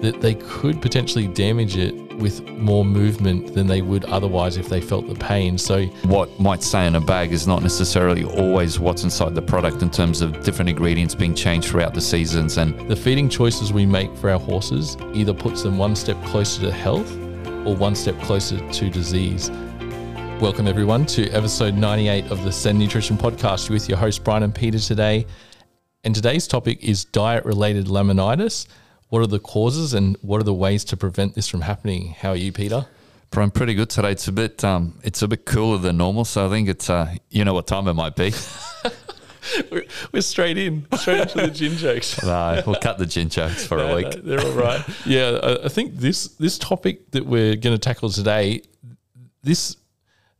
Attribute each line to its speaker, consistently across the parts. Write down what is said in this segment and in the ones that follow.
Speaker 1: that they could potentially damage it with more movement than they would otherwise if they felt the pain. So,
Speaker 2: what might stay in a bag is not necessarily always what's inside the product in terms of different ingredients being changed throughout the seasons. And
Speaker 1: the feeding choices we make for our horses either puts them one step closer to health or one step closer to disease. Welcome, everyone, to episode 98 of the Sen Nutrition Podcast with your host, Brian and Peter, today. And today's topic is diet related laminitis. What are the causes and what are the ways to prevent this from happening? How are you, Peter?
Speaker 2: I'm pretty good today. It's a bit um, it's a bit cooler than normal, so I think it's uh, you know what time it might be.
Speaker 1: we're, we're, straight in, straight into the gin jokes.
Speaker 2: no, we'll cut the gin jokes for no, a week.
Speaker 1: No, they're all right. Yeah, I, I think this this topic that we're going to tackle today, this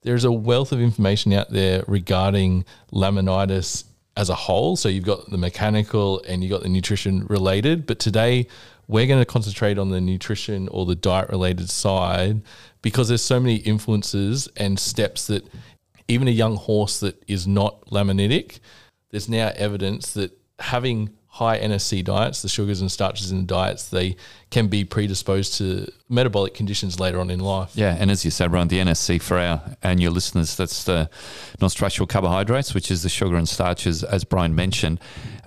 Speaker 1: there's a wealth of information out there regarding laminitis as a whole. So you've got the mechanical and you've got the nutrition related. But today we're going to concentrate on the nutrition or the diet related side because there's so many influences and steps that even a young horse that is not laminitic, there's now evidence that having high NSC diets, the sugars and starches in diets, they can be predisposed to metabolic conditions later on in life.
Speaker 2: Yeah, and as you said, Ron, the NSC for our and your listeners, that's the non-structural carbohydrates, which is the sugar and starches, as Brian mentioned.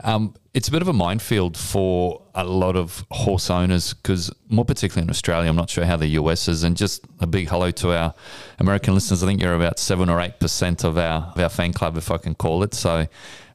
Speaker 2: Um, it's a bit of a minefield for a lot of horse owners because, more particularly in Australia, I'm not sure how the US is. And just a big hello to our American listeners. I think you're about seven or eight percent of our of our fan club, if I can call it. So,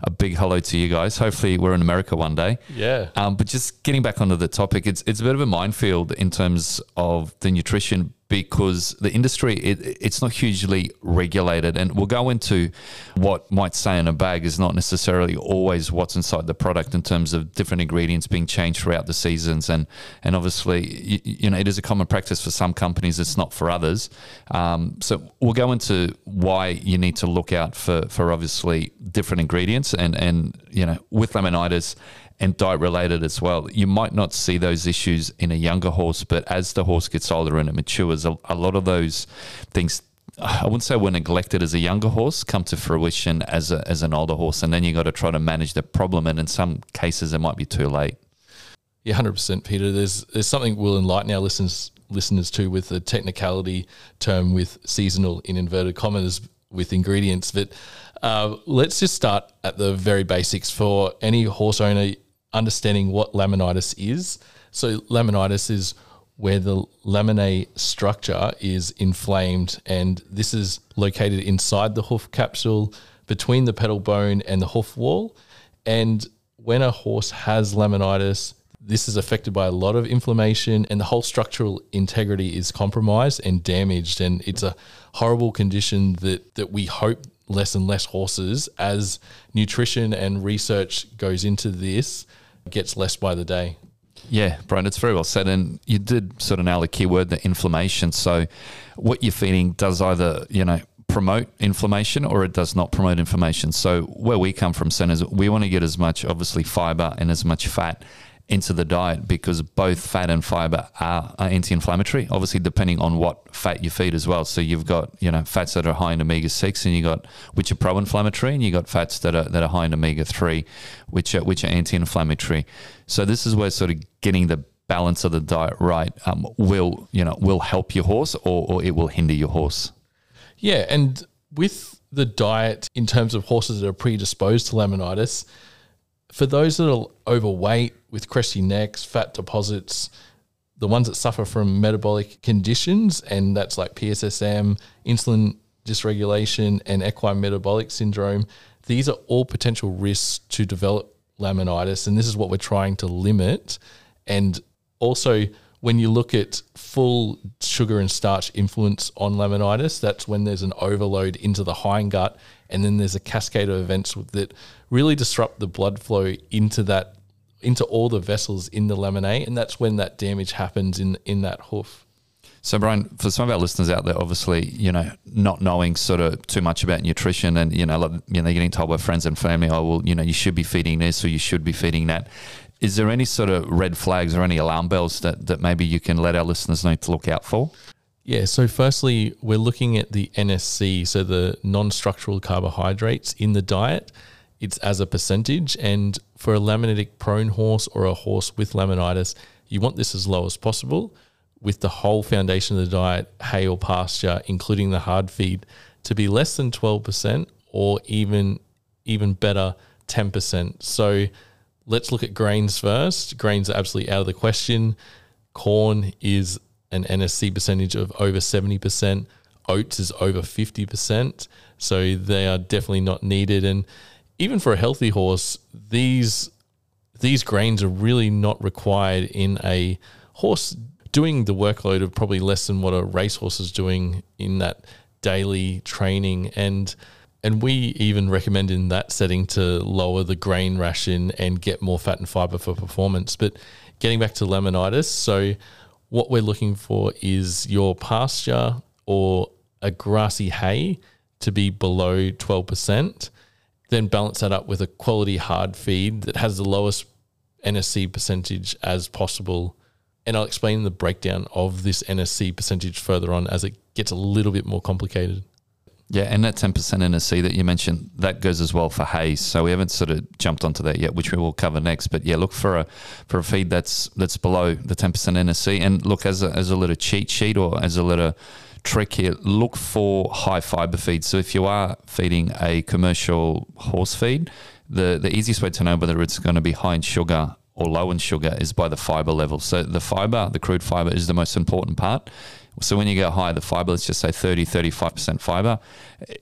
Speaker 2: a big hello to you guys. Hopefully, we're in America one day.
Speaker 1: Yeah.
Speaker 2: Um, but just getting back onto the topic, it's it's a bit of a minefield in terms of the nutrition because the industry it, it's not hugely regulated. And we'll go into what might say in a bag is not necessarily always what's inside the product in terms of different ingredients being changed throughout the seasons. And and obviously you, you know it is a common practice for some companies it's not for others. Um, so we'll go into why you need to look out for for obviously different ingredients and and you know with laminitis and diet related as well. You might not see those issues in a younger horse, but as the horse gets older and it matures, a, a lot of those things I wouldn't say were neglected as a younger horse come to fruition as a, as an older horse, and then you got to try to manage the problem. And in some cases, it might be too late.
Speaker 1: Yeah, hundred percent, Peter. There's there's something we'll enlighten our listeners listeners to with the technicality term with seasonal in inverted commas with ingredients. But uh, let's just start at the very basics for any horse owner understanding what laminitis is. So, laminitis is where the laminae structure is inflamed, and this is located inside the hoof capsule between the pedal bone and the hoof wall. And when a horse has laminitis, this is affected by a lot of inflammation and the whole structural integrity is compromised and damaged and it's a horrible condition that that we hope less and less horses as nutrition and research goes into this gets less by the day.
Speaker 2: Yeah, Brian, it's very well said. And you did sort of nail the key word, the inflammation. So what you're feeding does either, you know, promote inflammation or it does not promote inflammation. So where we come from, centers, we want to get as much obviously fiber and as much fat into the diet because both fat and fiber are, are, anti-inflammatory. Obviously, depending on what fat you feed as well. So you've got you know fats that are high in omega six, and you got which are pro-inflammatory, and you got fats that are that are high in omega three, which are which are anti-inflammatory. So this is where sort of getting the balance of the diet right um, will you know will help your horse or, or it will hinder your horse.
Speaker 1: Yeah, and with the diet in terms of horses that are predisposed to laminitis for those that are overweight with crusty necks, fat deposits, the ones that suffer from metabolic conditions, and that's like PSSM, insulin dysregulation, and equine metabolic syndrome, these are all potential risks to develop laminitis. And this is what we're trying to limit. And also, when you look at full sugar and starch influence on laminitis, that's when there's an overload into the hindgut, and then there's a cascade of events that really disrupt the blood flow into that into all the vessels in the laminae, and that's when that damage happens in in that hoof.
Speaker 2: So, Brian, for some of our listeners out there, obviously, you know, not knowing sort of too much about nutrition, and you know, like, you know, getting told by friends and family, oh, well, you know, you should be feeding this or you should be feeding that. Is there any sort of red flags or any alarm bells that that maybe you can let our listeners know to look out for?
Speaker 1: Yeah, so firstly, we're looking at the NSC, so the non structural carbohydrates in the diet it's as a percentage. And for a laminitic prone horse or a horse with laminitis, you want this as low as possible with the whole foundation of the diet, hay or pasture, including the hard feed, to be less than 12% or even even better 10%. So let's look at grains first. Grains are absolutely out of the question. Corn is an NSC percentage of over 70%. Oats is over 50%. So they are definitely not needed. And even for a healthy horse, these these grains are really not required in a horse doing the workload of probably less than what a racehorse is doing in that daily training and and we even recommend in that setting to lower the grain ration and get more fat and fiber for performance. But getting back to laminitis, so what we're looking for is your pasture or a grassy hay to be below 12%. Then balance that up with a quality hard feed that has the lowest NSC percentage as possible. And I'll explain the breakdown of this NSC percentage further on as it gets a little bit more complicated.
Speaker 2: Yeah, and that 10% NSC that you mentioned, that goes as well for hay. So we haven't sort of jumped onto that yet, which we will cover next. But yeah, look for a for a feed that's that's below the 10% NSC. And look, as a, as a little cheat sheet or as a little trick here, look for high fiber feeds. So if you are feeding a commercial horse feed, the, the easiest way to know whether it's going to be high in sugar or low in sugar is by the fiber level. So the fiber, the crude fiber, is the most important part. So when you go high, the fiber, let's just say 30, 35% fiber,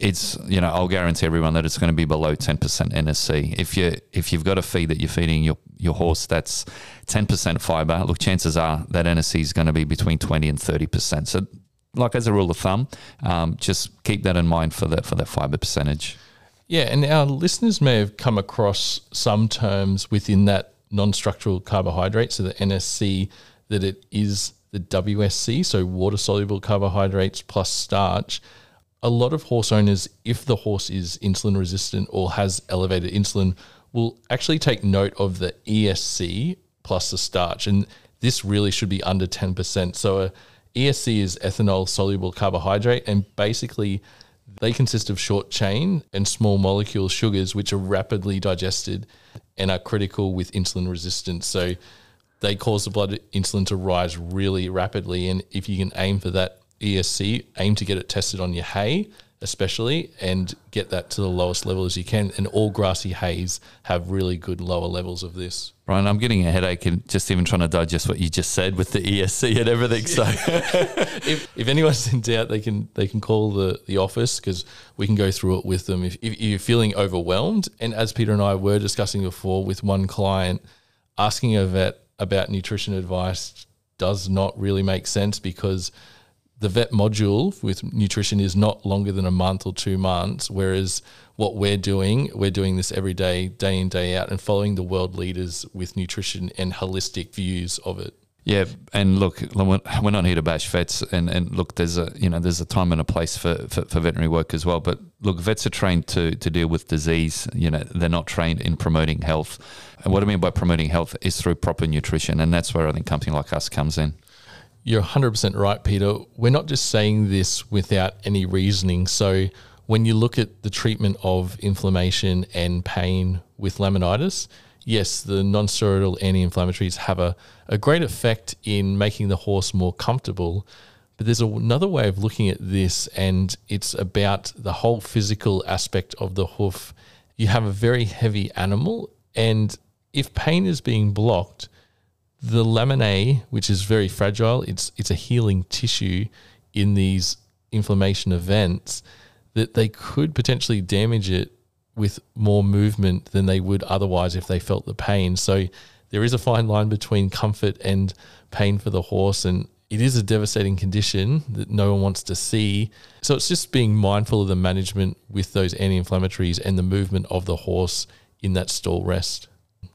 Speaker 2: it's, you know, I'll guarantee everyone that it's going to be below 10% NSC. If you if you've got a feed that you're feeding your, your horse that's 10% fiber, look, chances are that NSC is going to be between 20 and 30%. So like as a rule of thumb, um, just keep that in mind for that for that fiber percentage.
Speaker 1: Yeah, and our listeners may have come across some terms within that non-structural carbohydrate, so the NSC, that it is the WSC, so water soluble carbohydrates plus starch, a lot of horse owners, if the horse is insulin resistant or has elevated insulin, will actually take note of the ESC plus the starch. And this really should be under 10%. So a ESC is ethanol soluble carbohydrate, and basically they consist of short chain and small molecule sugars, which are rapidly digested and are critical with insulin resistance. So they cause the blood insulin to rise really rapidly. And if you can aim for that ESC, aim to get it tested on your hay, especially, and get that to the lowest level as you can. And all grassy hays have really good lower levels of this.
Speaker 2: Brian, I'm getting a headache and just even trying to digest what you just said with the ESC and everything. So,
Speaker 1: if, if anyone's in doubt, they can they can call the the office because we can go through it with them. If, if you're feeling overwhelmed, and as Peter and I were discussing before with one client, asking a vet about nutrition advice does not really make sense because the vet module with nutrition is not longer than a month or two months, whereas what we're doing, we're doing this every day, day in, day out, and following the world leaders with nutrition and holistic views of it.
Speaker 2: Yeah, and look, we're not here to bash vets, and, and look, there's a you know there's a time and a place for, for, for, veterinary work as well. But look, vets are trained to to deal with disease. You know, they're not trained in promoting health. And what I mean by promoting health is through proper nutrition, and that's where I think company like us comes in.
Speaker 1: You're 100% right, Peter. We're not just saying this without any reasoning. So when you look at the treatment of inflammation and pain with laminitis, yes, the non-steroidal anti-inflammatories have a, a great effect in making the horse more comfortable. But there's another way of looking at this, and it's about the whole physical aspect of the hoof. You have a very heavy animal, and if pain is being blocked, the laminae, which is very fragile, it's it's a healing tissue in these inflammation events that they could potentially damage it with more movement than they would otherwise if they felt the pain. So there is a fine line between comfort and pain for the horse and it is a devastating condition that no one wants to see. So it's just being mindful of the management with those anti-inflammatories and the movement of the horse in that stall rest.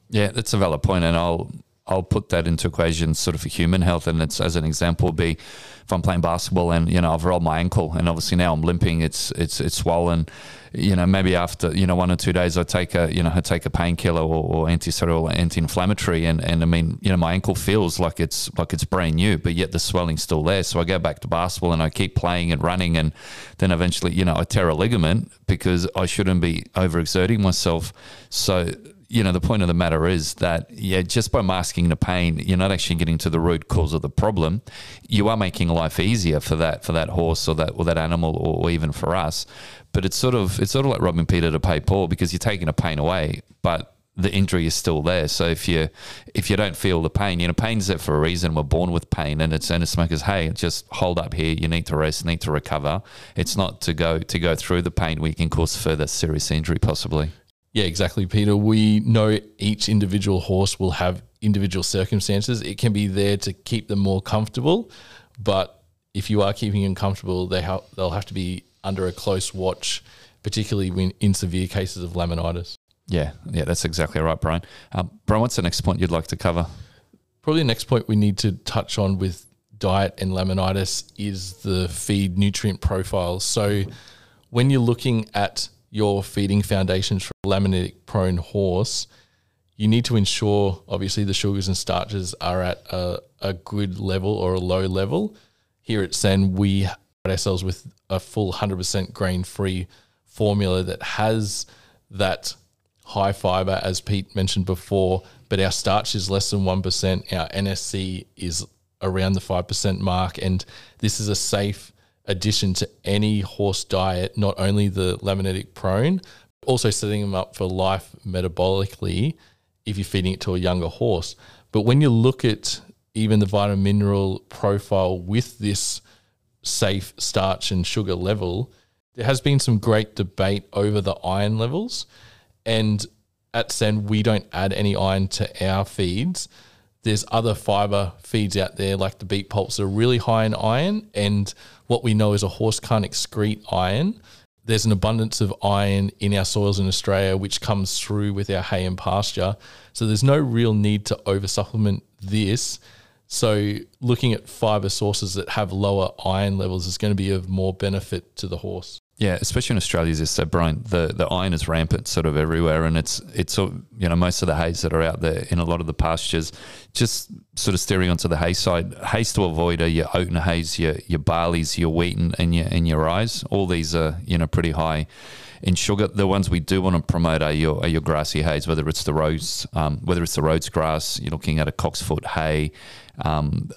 Speaker 2: Yeah, that's a valid point, and I'll I'll put that into equation sort of for human health. And it's as an example be if I'm playing basketball and you know I've rolled my ankle and obviously now I'm limping, it's it's it's swollen. You know, maybe after you know one or two days I take a you know I take a painkiller or, or antisteroidal, anti-inflammatory, and and I mean you know my ankle feels like it's like it's brand new, but yet the swelling's still there. So I go back to basketball and I keep playing and running, and then eventually you know I tear a ligament because I shouldn't be overexerting myself. So you know, the point of the matter is that, yeah, just by masking the pain, you're not actually getting to the root cause of the problem. You are making life easier for that for that horse or that or that animal or even for us. But it's sort of it's sort of like robbing Peter to pay Paul because you're taking the pain away, but the injury is still there. So if you if you don't feel the pain, you know, pain's there for a reason. We're born with pain, and it's and a smoker's hey, just hold up here. You need to rest, need to recover. It's not to go to go through the pain where you can cause further serious injury possibly.
Speaker 1: Yeah, exactly, Peter. We know each individual horse will have individual circumstances. It can be there to keep them more comfortable, but if you are keeping them comfortable, they ha- they'll have to be under a close watch, particularly when in severe cases of laminitis.
Speaker 2: Yeah, yeah, that's exactly right, Brian. Um, Brian, what's the next point you'd like to cover?
Speaker 1: Probably the next point we need to touch on with diet and laminitis is the feed nutrient profile. So, when you're looking at your feeding foundations for a laminitic prone horse, you need to ensure, obviously, the sugars and starches are at a, a good level or a low level. Here at Sen, we ourselves with a full 100% grain free formula that has that high fiber, as Pete mentioned before, but our starch is less than 1%. Our NSC is around the 5% mark. And this is a safe addition to any horse diet, not only the laminitic prone, also setting them up for life metabolically if you're feeding it to a younger horse. But when you look at even the vitamin mineral profile with this safe starch and sugar level, there has been some great debate over the iron levels. And at Sen, we don't add any iron to our feeds. There's other fiber feeds out there, like the beet pulps, that are really high in iron. And what we know is a horse can't excrete iron. There's an abundance of iron in our soils in Australia, which comes through with our hay and pasture. So there's no real need to over supplement this. So looking at fiber sources that have lower iron levels is going to be of more benefit to the horse.
Speaker 2: Yeah, especially in Australia, as you said, Brian, the, the iron is rampant sort of everywhere, and it's it's you know most of the hays that are out there in a lot of the pastures, just sort of steering onto the hay side. Hays to avoid are your oaten hays, your your barleys, your wheat and your and your rye. All these are you know pretty high in sugar. The ones we do want to promote are your are your grassy hays, whether it's the Rhodes, um, whether it's the Rhodes grass. You're looking at a cocksfoot hay, um,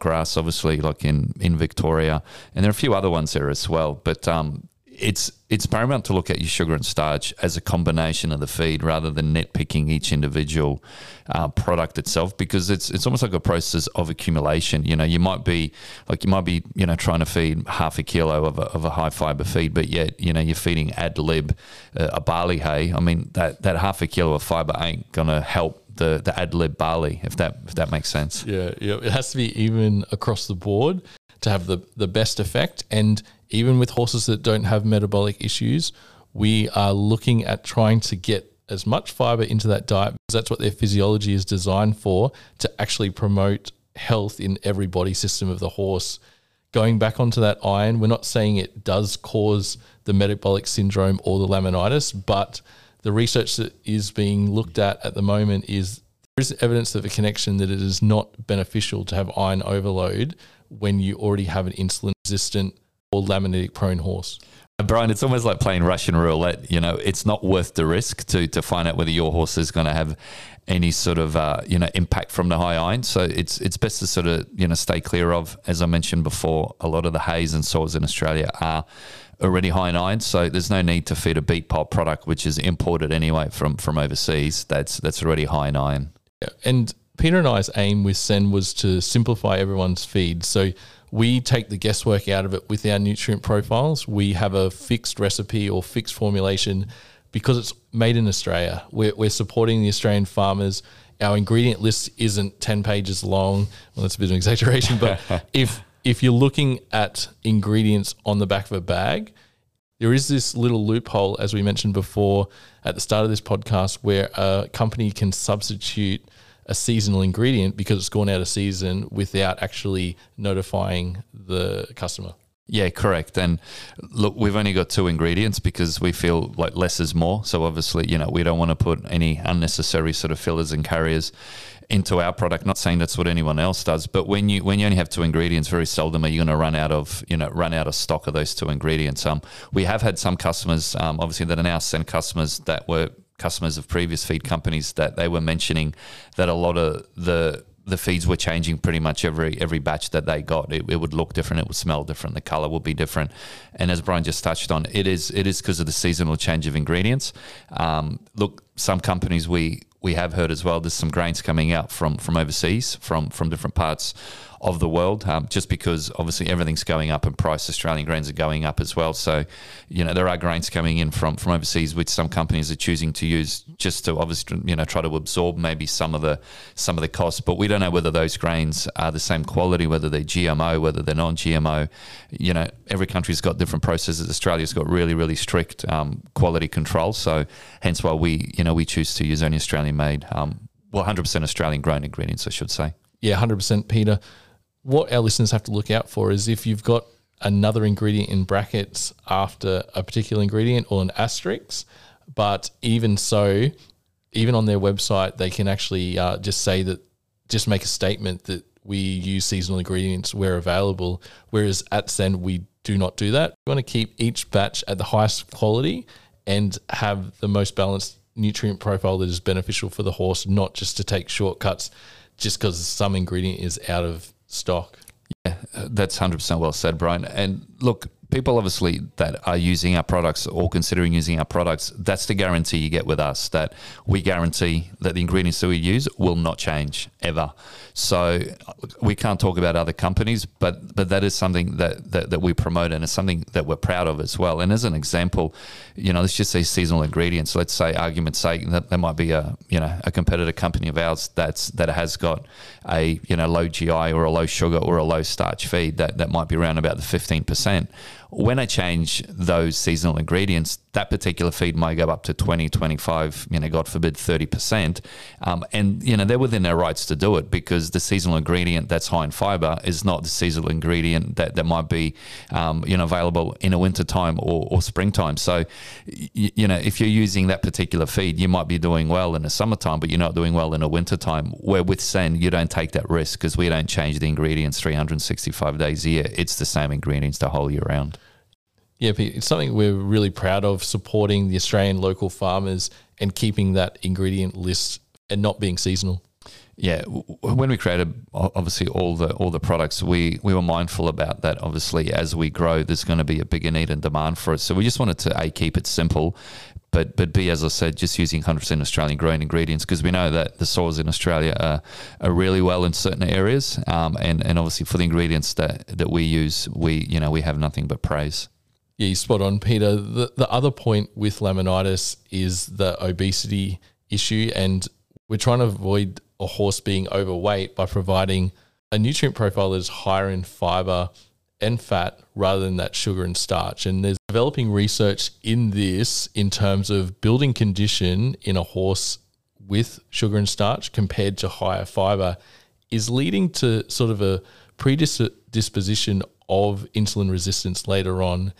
Speaker 2: grass, obviously, like in in Victoria, and there are a few other ones there as well. But um, it's it's paramount to look at your sugar and starch as a combination of the feed rather than nitpicking each individual uh, product itself because it's it's almost like a process of accumulation. You know, you might be like you might be you know trying to feed half a kilo of a, of a high fiber feed, but yet you know you're feeding ad lib uh, a barley hay. I mean that that half a kilo of fiber ain't gonna help the the ad lib barley if that if that makes sense.
Speaker 1: Yeah, yeah, it has to be even across the board to have the the best effect and even with horses that don't have metabolic issues, we are looking at trying to get as much fiber into that diet because that's what their physiology is designed for to actually promote health in every body system of the horse. Going back onto that iron, we're not saying it does cause the metabolic syndrome or the laminitis, but the research that is being looked at at the moment is there is evidence of a connection that it is not beneficial to have iron overload when you already have an insulin resistant or laminitic prone horse.
Speaker 2: Brian, it's almost like playing Russian roulette. You know, it's not worth the risk to to find out whether your horse is going to have any sort of uh, you know impact from the high iron. So it's it's best to sort of you know stay clear of. As I mentioned before, a lot of the hays and soils in Australia are already high in iron, so there's no need to feed a beet pulp product which is imported anyway from from overseas. That's that's already high in iron.
Speaker 1: Yeah. And Peter and I's aim with Sen was to simplify everyone's feed. So we take the guesswork out of it with our nutrient profiles. We have a fixed recipe or fixed formulation because it's made in Australia. We're, we're supporting the Australian farmers. Our ingredient list isn't 10 pages long. Well, that's a bit of an exaggeration, but if if you're looking at ingredients on the back of a bag, there is this little loophole, as we mentioned before at the start of this podcast, where a company can substitute a seasonal ingredient because it's gone out of season without actually notifying the customer.
Speaker 2: Yeah, correct. And look, we've only got two ingredients because we feel like less is more. So obviously, you know, we don't want to put any unnecessary sort of fillers and carriers into our product. Not saying that's what anyone else does, but when you when you only have two ingredients, very seldom are you going to run out of you know run out of stock of those two ingredients. Um, we have had some customers, um, obviously that are now Sen customers that were customers of previous feed companies that they were mentioning that a lot of the the feeds were changing pretty much every every batch that they got. It, it, would look different, it would smell different, the color would be different. And as Brian just touched on, it is it is because of the seasonal change of ingredients. Um, look, some companies we we have heard as well. There's some grains coming out from from overseas, from from different parts of the world, um, just because obviously everything's going up in price. Australian grains are going up as well. So, you know, there are grains coming in from, from overseas, which some companies are choosing to use just to obviously, you know, try to absorb maybe some of the some of the costs. But we don't know whether those grains are the same quality, whether they're GMO, whether they're non-GMO. You know, every country's got different processes. Australia's got really, really strict um, quality control. So, hence why we, you know, we choose to use only Australian-made, um, well, 100% Australian-grown ingredients, I should say.
Speaker 1: Yeah, 100% Peter what our listeners have to look out for is if you've got another ingredient in brackets after a particular ingredient or an asterisk. But even so, even on their website, they can actually uh, just say that, just make a statement that we use seasonal ingredients where available. Whereas at Sen, we do not do that. We want to keep each batch at the highest quality and have the most balanced nutrient profile that is beneficial for the horse, not just to take shortcuts just because some ingredient is out of stock.
Speaker 2: Yeah, that's 100% well said, Brian. And look, people obviously that are using our products or considering using our products, that's the guarantee you get with us that we guarantee that the ingredients that we use will not change ever. So we can't talk about other companies, but but that is something that, that, that we promote and it's something that we're proud of as well. And as an example, you know, let's just say seasonal ingredients. Let's say, argument's sake, that there might be a you know a competitor company of ours that's that has got a you know low GI or a low sugar or a low starch feed that that might be around about the fifteen percent when I change those seasonal ingredients, that particular feed might go up to 20, 25, you know, God forbid, 30%. Um, and, you know, they're within their rights to do it because the seasonal ingredient that's high in fiber is not the seasonal ingredient that, that might be, um, you know, available in a winter time or, or springtime. So, y- you know, if you're using that particular feed, you might be doing well in the summertime, but you're not doing well in a winter time. Where with Sen, you don't take that risk because we don't change the ingredients 365 days a year. It's the same ingredients the whole year round.
Speaker 1: Yeah, it's something we're really proud of supporting the Australian local farmers and keeping that ingredient list and not being seasonal.
Speaker 2: Yeah, when we created obviously all the all the products, we we were mindful about that. Obviously, as we grow, there's going to be a bigger need and demand for it. So we just wanted to a keep it simple, but but b as I said, just using 100% Australian grown ingredients because we know that the soils in Australia are, are really well in certain areas, um, and and obviously for the ingredients that that we use, we you know we have nothing but praise.
Speaker 1: Yeah, you spot on, Peter. The, the other point with laminitis is the obesity issue, and we're trying to avoid a horse being overweight by providing a nutrient profile that is higher in fiber and fat rather than that sugar and starch. And there's developing research in this in terms of building condition in a horse with sugar and starch compared to higher fiber is leading to sort of a predisposition of insulin resistance later on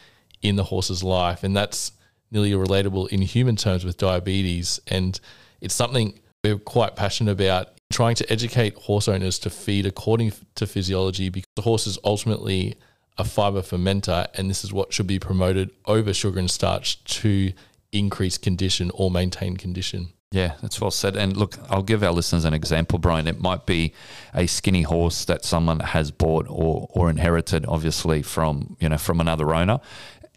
Speaker 1: in the horse's life. And that's nearly relatable in human terms with diabetes. And it's something we're quite passionate about trying to educate horse owners to feed according to physiology because the horse is ultimately a fiber fermenter. And this is what should be promoted over sugar and starch to increase condition or maintain condition.
Speaker 2: Yeah, that's well said. And look, I'll give our listeners an example, Brian. It might be a skinny horse that someone has bought or, or inherited, obviously from you know from another owner,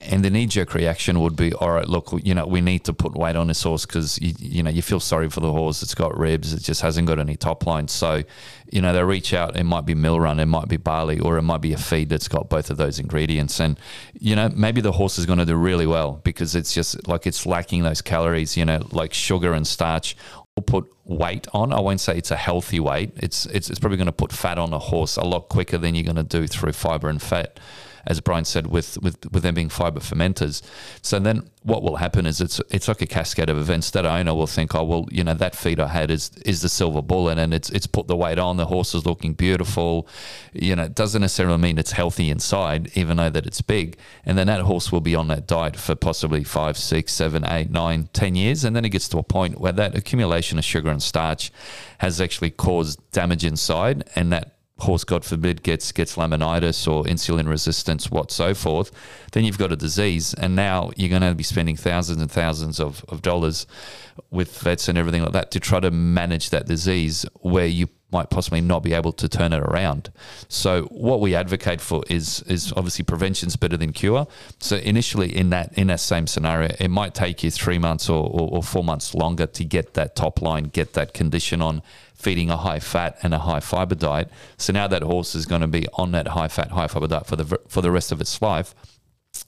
Speaker 2: and the knee jerk reaction would be, all right, look, you know, we need to put weight on this horse because you, you know you feel sorry for the horse. It's got ribs. It just hasn't got any top line. So, you know, they reach out. It might be mill run. It might be barley, or it might be a feed that's got both of those ingredients. And you know, maybe the horse is going to do really well because it's just like it's lacking those calories. You know, like sugar and starch. Put weight on. I won't say it's a healthy weight. It's it's, it's probably going to put fat on a horse a lot quicker than you're going to do through fiber and fat as Brian said, with, with, with them being fiber fermenters. So then what will happen is it's it's like a cascade of events. That owner will think, oh well, you know that feed I had is is the silver bullet, and it's it's put the weight on. The horse is looking beautiful. You know, it doesn't necessarily mean it's healthy inside, even though that it's big. And then that horse will be on that diet for possibly five, six, seven, eight, nine, ten years, and then it gets to a point where that accumulation of sugar and starch has actually caused damage inside, and that horse, God forbid, gets gets laminitis or insulin resistance, what so forth, then you've got a disease, and now you're going to be spending thousands and thousands of, of dollars with vets and everything like that to try to manage that disease where you might possibly not be able to turn it around. So what we advocate for is is obviously prevention's better than cure. So initially in that in that same scenario, it might take you three months or, or, or four months longer to get that top line, get that condition on feeding a high fat and a high fiber diet. So now that horse is going to be on that high fat, high fiber diet for the for the rest of its life.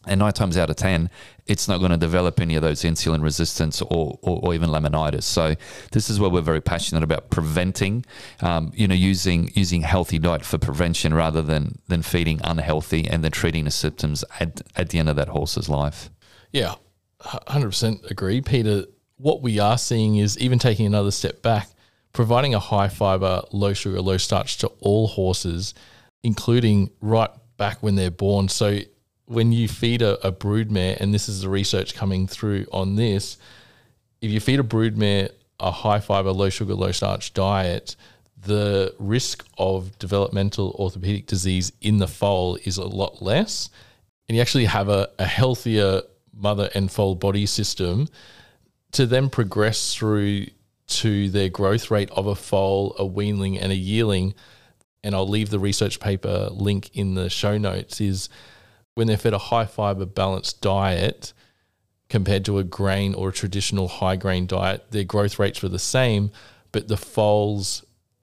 Speaker 2: And nine times out of 10, it's not going to develop any of those insulin resistance or, or, or even laminitis. So this is where we're very passionate about preventing, um, you know, using using healthy diet for prevention rather than than feeding unhealthy and then treating the symptoms at, at the end of that horse's life.
Speaker 1: Yeah, 100% agree. Peter, what we are seeing is even taking another step back, providing a high fiber, low sugar, low starch to all horses, including right back when they're born. So when you feed a, a broodmare, and this is the research coming through on this, if you feed a broodmare a high fiber, low sugar, low starch diet, the risk of developmental orthopedic disease in the foal is a lot less. And you actually have a, a healthier mother and foal body system to then progress through to their growth rate of a foal, a weanling, and a yearling. And I'll leave the research paper link in the show notes. Is when they're fed a high fiber balanced diet compared to a grain or a traditional high grain diet, their growth rates were the same, but the foal's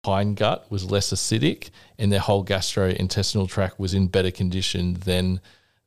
Speaker 1: hind gut was less acidic and their whole gastrointestinal tract was in better condition than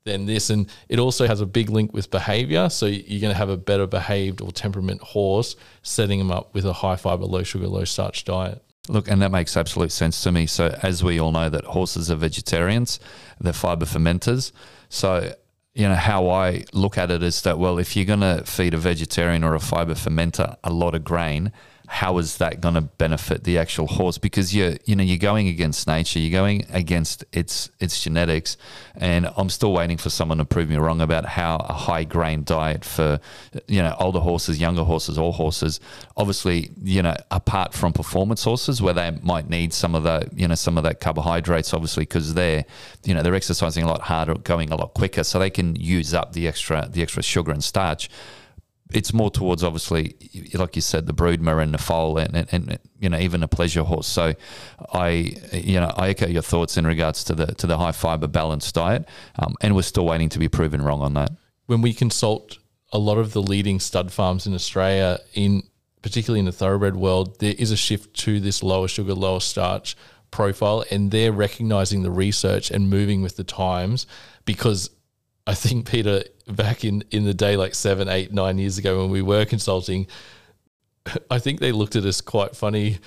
Speaker 1: than this and it also has a big link with behavior so you're going to have a better behaved or temperament horse setting them up with a high fiber low sugar low starch diet
Speaker 2: Look, and that makes absolute sense to me. So, as we all know, that horses are vegetarians, they're fiber fermenters. So, you know, how I look at it is that, well, if you're going to feed a vegetarian or a fiber fermenter a lot of grain, how is that going to benefit the actual horse? Because you're, you know, you're going against nature, you're going against its its genetics, and I'm still waiting for someone to prove me wrong about how a high grain diet for, you know, older horses, younger horses, all horses, obviously, you know, apart from performance horses where they might need some of the, you know, some of that carbohydrates, obviously, because they're, you know, they're exercising a lot harder, going a lot quicker, so they can use up the extra the extra sugar and starch it's more towards obviously, like you said, the broodmare and the foal, and, and, and, you know even a pleasure horse. So, I you know I echo your thoughts in regards to the to the high fiber balanced diet, um, and we're still waiting to be proven wrong on that.
Speaker 1: When we consult a lot of the leading stud farms in Australia, in particularly in the thoroughbred world, there is a shift to this lower sugar, lower starch profile, and they're recognizing the research and moving with the times because I think Peter back in in the day, like seven, eight, nine years ago when we were consulting, I think they looked at us quite funny.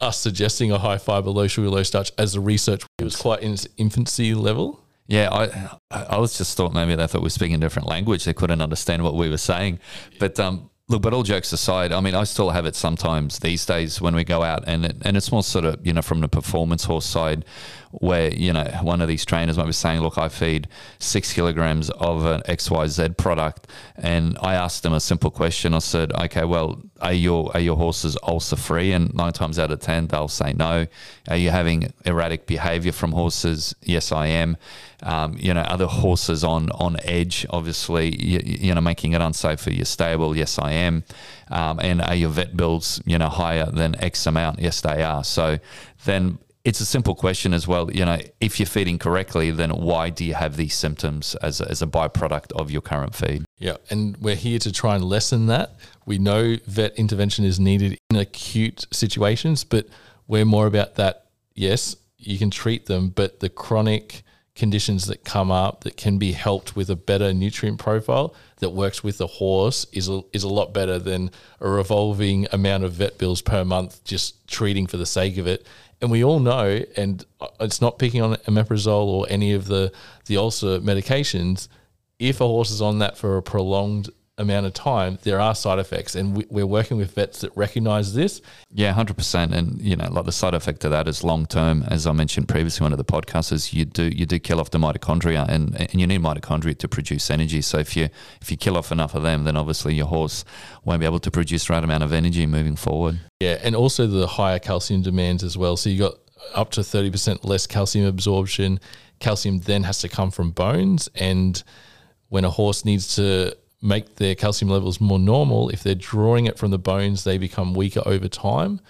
Speaker 1: Us suggesting a high fiber, low sugar, low starch as a research it was quite in its infancy level.
Speaker 2: Yeah, I I was just thought maybe they thought we were speaking a different language. They couldn't understand what we were saying. But um, look, but all jokes aside, I mean, I still have it sometimes these days when we go out, and it, and it's more sort of you know from the performance horse side where you know one of these trainers might be saying, "Look, I feed six kilograms of an XYZ product," and I asked them a simple question. I said, "Okay, well, are your are your horses ulcer free?" And nine times out of ten, they'll say no. Are you having erratic behaviour from horses? Yes, I am. Um, you know, other horses on on edge, obviously, you, you, know, making it unsafe for your stable. Yes, I am. Um, and are your vet bills, you know, higher than X amount? Yes, they are. So then it's a simple question as well. You know, if you're feeding correctly, then why do you have these symptoms as a, as a byproduct of your current feed?
Speaker 1: Yeah, and we're here to try and lessen that. We know vet intervention is needed in acute situations, but we're more about that. Yes, you can treat them, but the chronic conditions that come up that can be helped with a better nutrient profile that works with the horse is a, is a lot better than a revolving amount of vet bills per month just treating for the sake of it and we all know, and it's not picking on omeprazole or any of the the ulcer medications. If a horse is on that for a prolonged amount of time, there are side effects, and we, are working with vets that recognise this.
Speaker 2: Yeah, hundred percent. And you know, like the side effect of that is long term. As I mentioned previously, one of the podcasts is you do you do kill off the mitochondria, and and you need mitochondria to produce energy. So if you if you kill off enough of them, then obviously your horse won't be able to produce the right amount of energy moving forward.
Speaker 1: Yeah, and also the higher calcium demands as well. So you got up to 30% less calcium absorption. Calcium then has to come from bones. And when a horse needs to make their calcium levels more normal, if they're drawing it from the bones, they become weaker over time.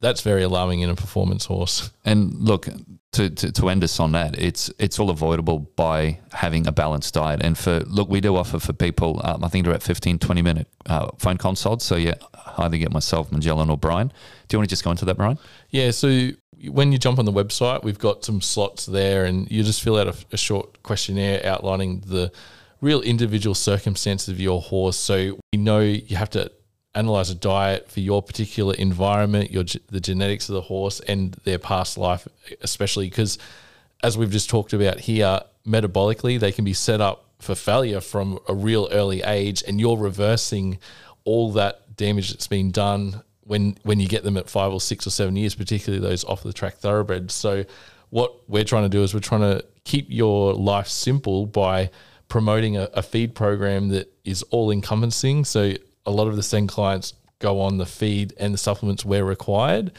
Speaker 1: That's very alarming in a performance horse.
Speaker 2: And look, to, to, to end us on that, it's it's all avoidable by having a balanced diet. And for look, we do offer for people, um, I think they're at 15, 20 minute uh, phone consults. So yeah, either get myself, Magellan, or Brian. Do you want to just go into that, Brian?
Speaker 1: Yeah. So when you jump on the website, we've got some slots there, and you just fill out a, a short questionnaire outlining the real individual circumstances of your horse. So we know you have to analyze a diet for your particular environment, your the genetics of the horse, and their past life, especially because, as we've just talked about here, metabolically they can be set up for failure from a real early age, and you're reversing all that damage that's been done when when you get them at five or six or seven years, particularly those off the track thoroughbreds. So, what we're trying to do is we're trying to keep your life simple by promoting a, a feed program that is all encompassing. So a lot of the Sen clients go on the feed and the supplements where required.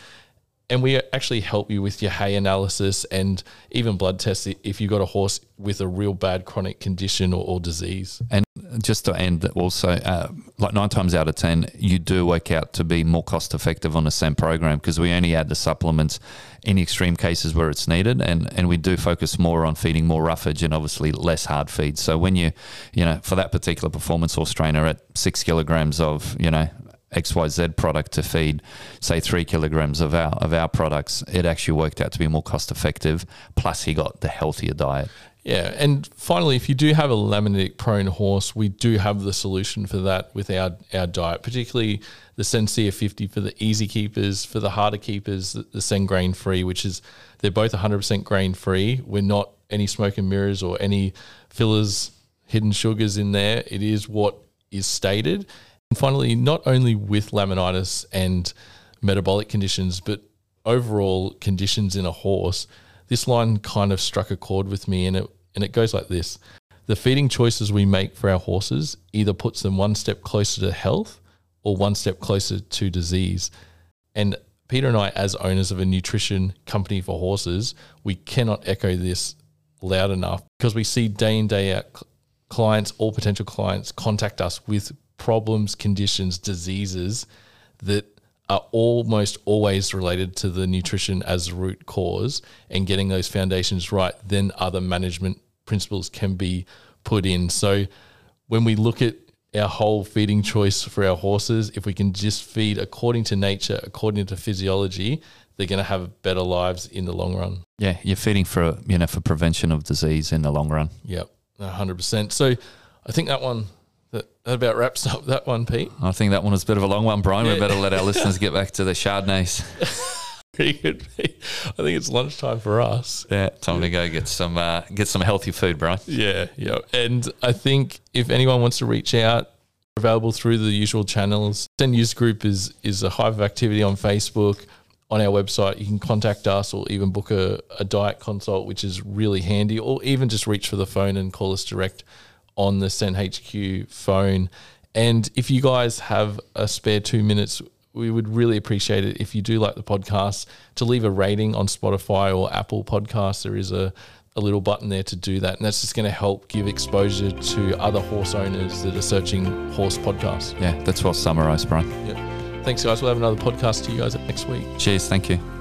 Speaker 1: And we actually help you with your hay analysis and even blood tests if you've got a horse with a real bad chronic condition or, or disease.
Speaker 2: And just to end also, uh, like nine times out of 10, you do work out to be more cost effective on the Sen program because we only add the supplements in extreme cases where it's needed. And, and we do focus more on feeding more roughage and obviously less hard feed. So when you, you know, for that particular performance horse trainer at six kilograms of, you know, XYZ product to feed, say three kilograms of our of our products, it actually worked out to be more cost effective. Plus, he got the healthier diet.
Speaker 1: Yeah, and finally, if you do have a laminitic prone horse, we do have the solution for that with our our diet, particularly the Sensia 50 for the easy keepers, for the harder keepers, the, the Sen grain free, which is they're both 100% grain free. We're not any smoke and mirrors or any fillers, hidden sugars in there. It is what is stated and finally, not only with laminitis and metabolic conditions, but overall conditions in a horse, this line kind of struck a chord with me and it and it goes like this. The feeding choices we make for our horses either puts them one step closer to health or one step closer to disease. And Peter and I, as owners of a nutrition company for horses, we cannot echo this loud enough because we see day in, day out clients, all potential clients, contact us with problems, conditions, diseases that are almost always related to the nutrition as root cause and getting those foundations right, then other management principles can be put in. So when we look at our whole feeding choice for our horses, if we can just feed according to nature, according to physiology, they're going to have better lives in the long run.
Speaker 2: Yeah, you're feeding for you know for prevention of disease in the long run.
Speaker 1: Yep, hundred percent. So I think that one that, that about wraps up that one, Pete.
Speaker 2: I think that one was a bit of a long one, Brian. Yeah. We better let our listeners get back to the Chardonnays.
Speaker 1: Pretty good. I think it's lunchtime for us.
Speaker 2: Yeah, time to go get some uh, get some healthy food, Brian.
Speaker 1: Yeah, yeah. And I think if anyone wants to reach out, available through the usual channels. Sen Use Group is is a hive of activity on Facebook. On our website, you can contact us or even book a, a diet consult, which is really handy, or even just reach for the phone and call us direct on the Sen HQ phone. And if you guys have a spare two minutes, we would really appreciate it if you do like the podcast to leave a rating on Spotify or Apple Podcasts. There is a, a little button there to do that. And that's just going to help give exposure to other horse owners that are searching horse podcasts.
Speaker 2: Yeah, that's well summarized, Brian.
Speaker 1: Yeah. Thanks, guys. We'll have another podcast to you guys next week.
Speaker 2: Cheers. Thank you.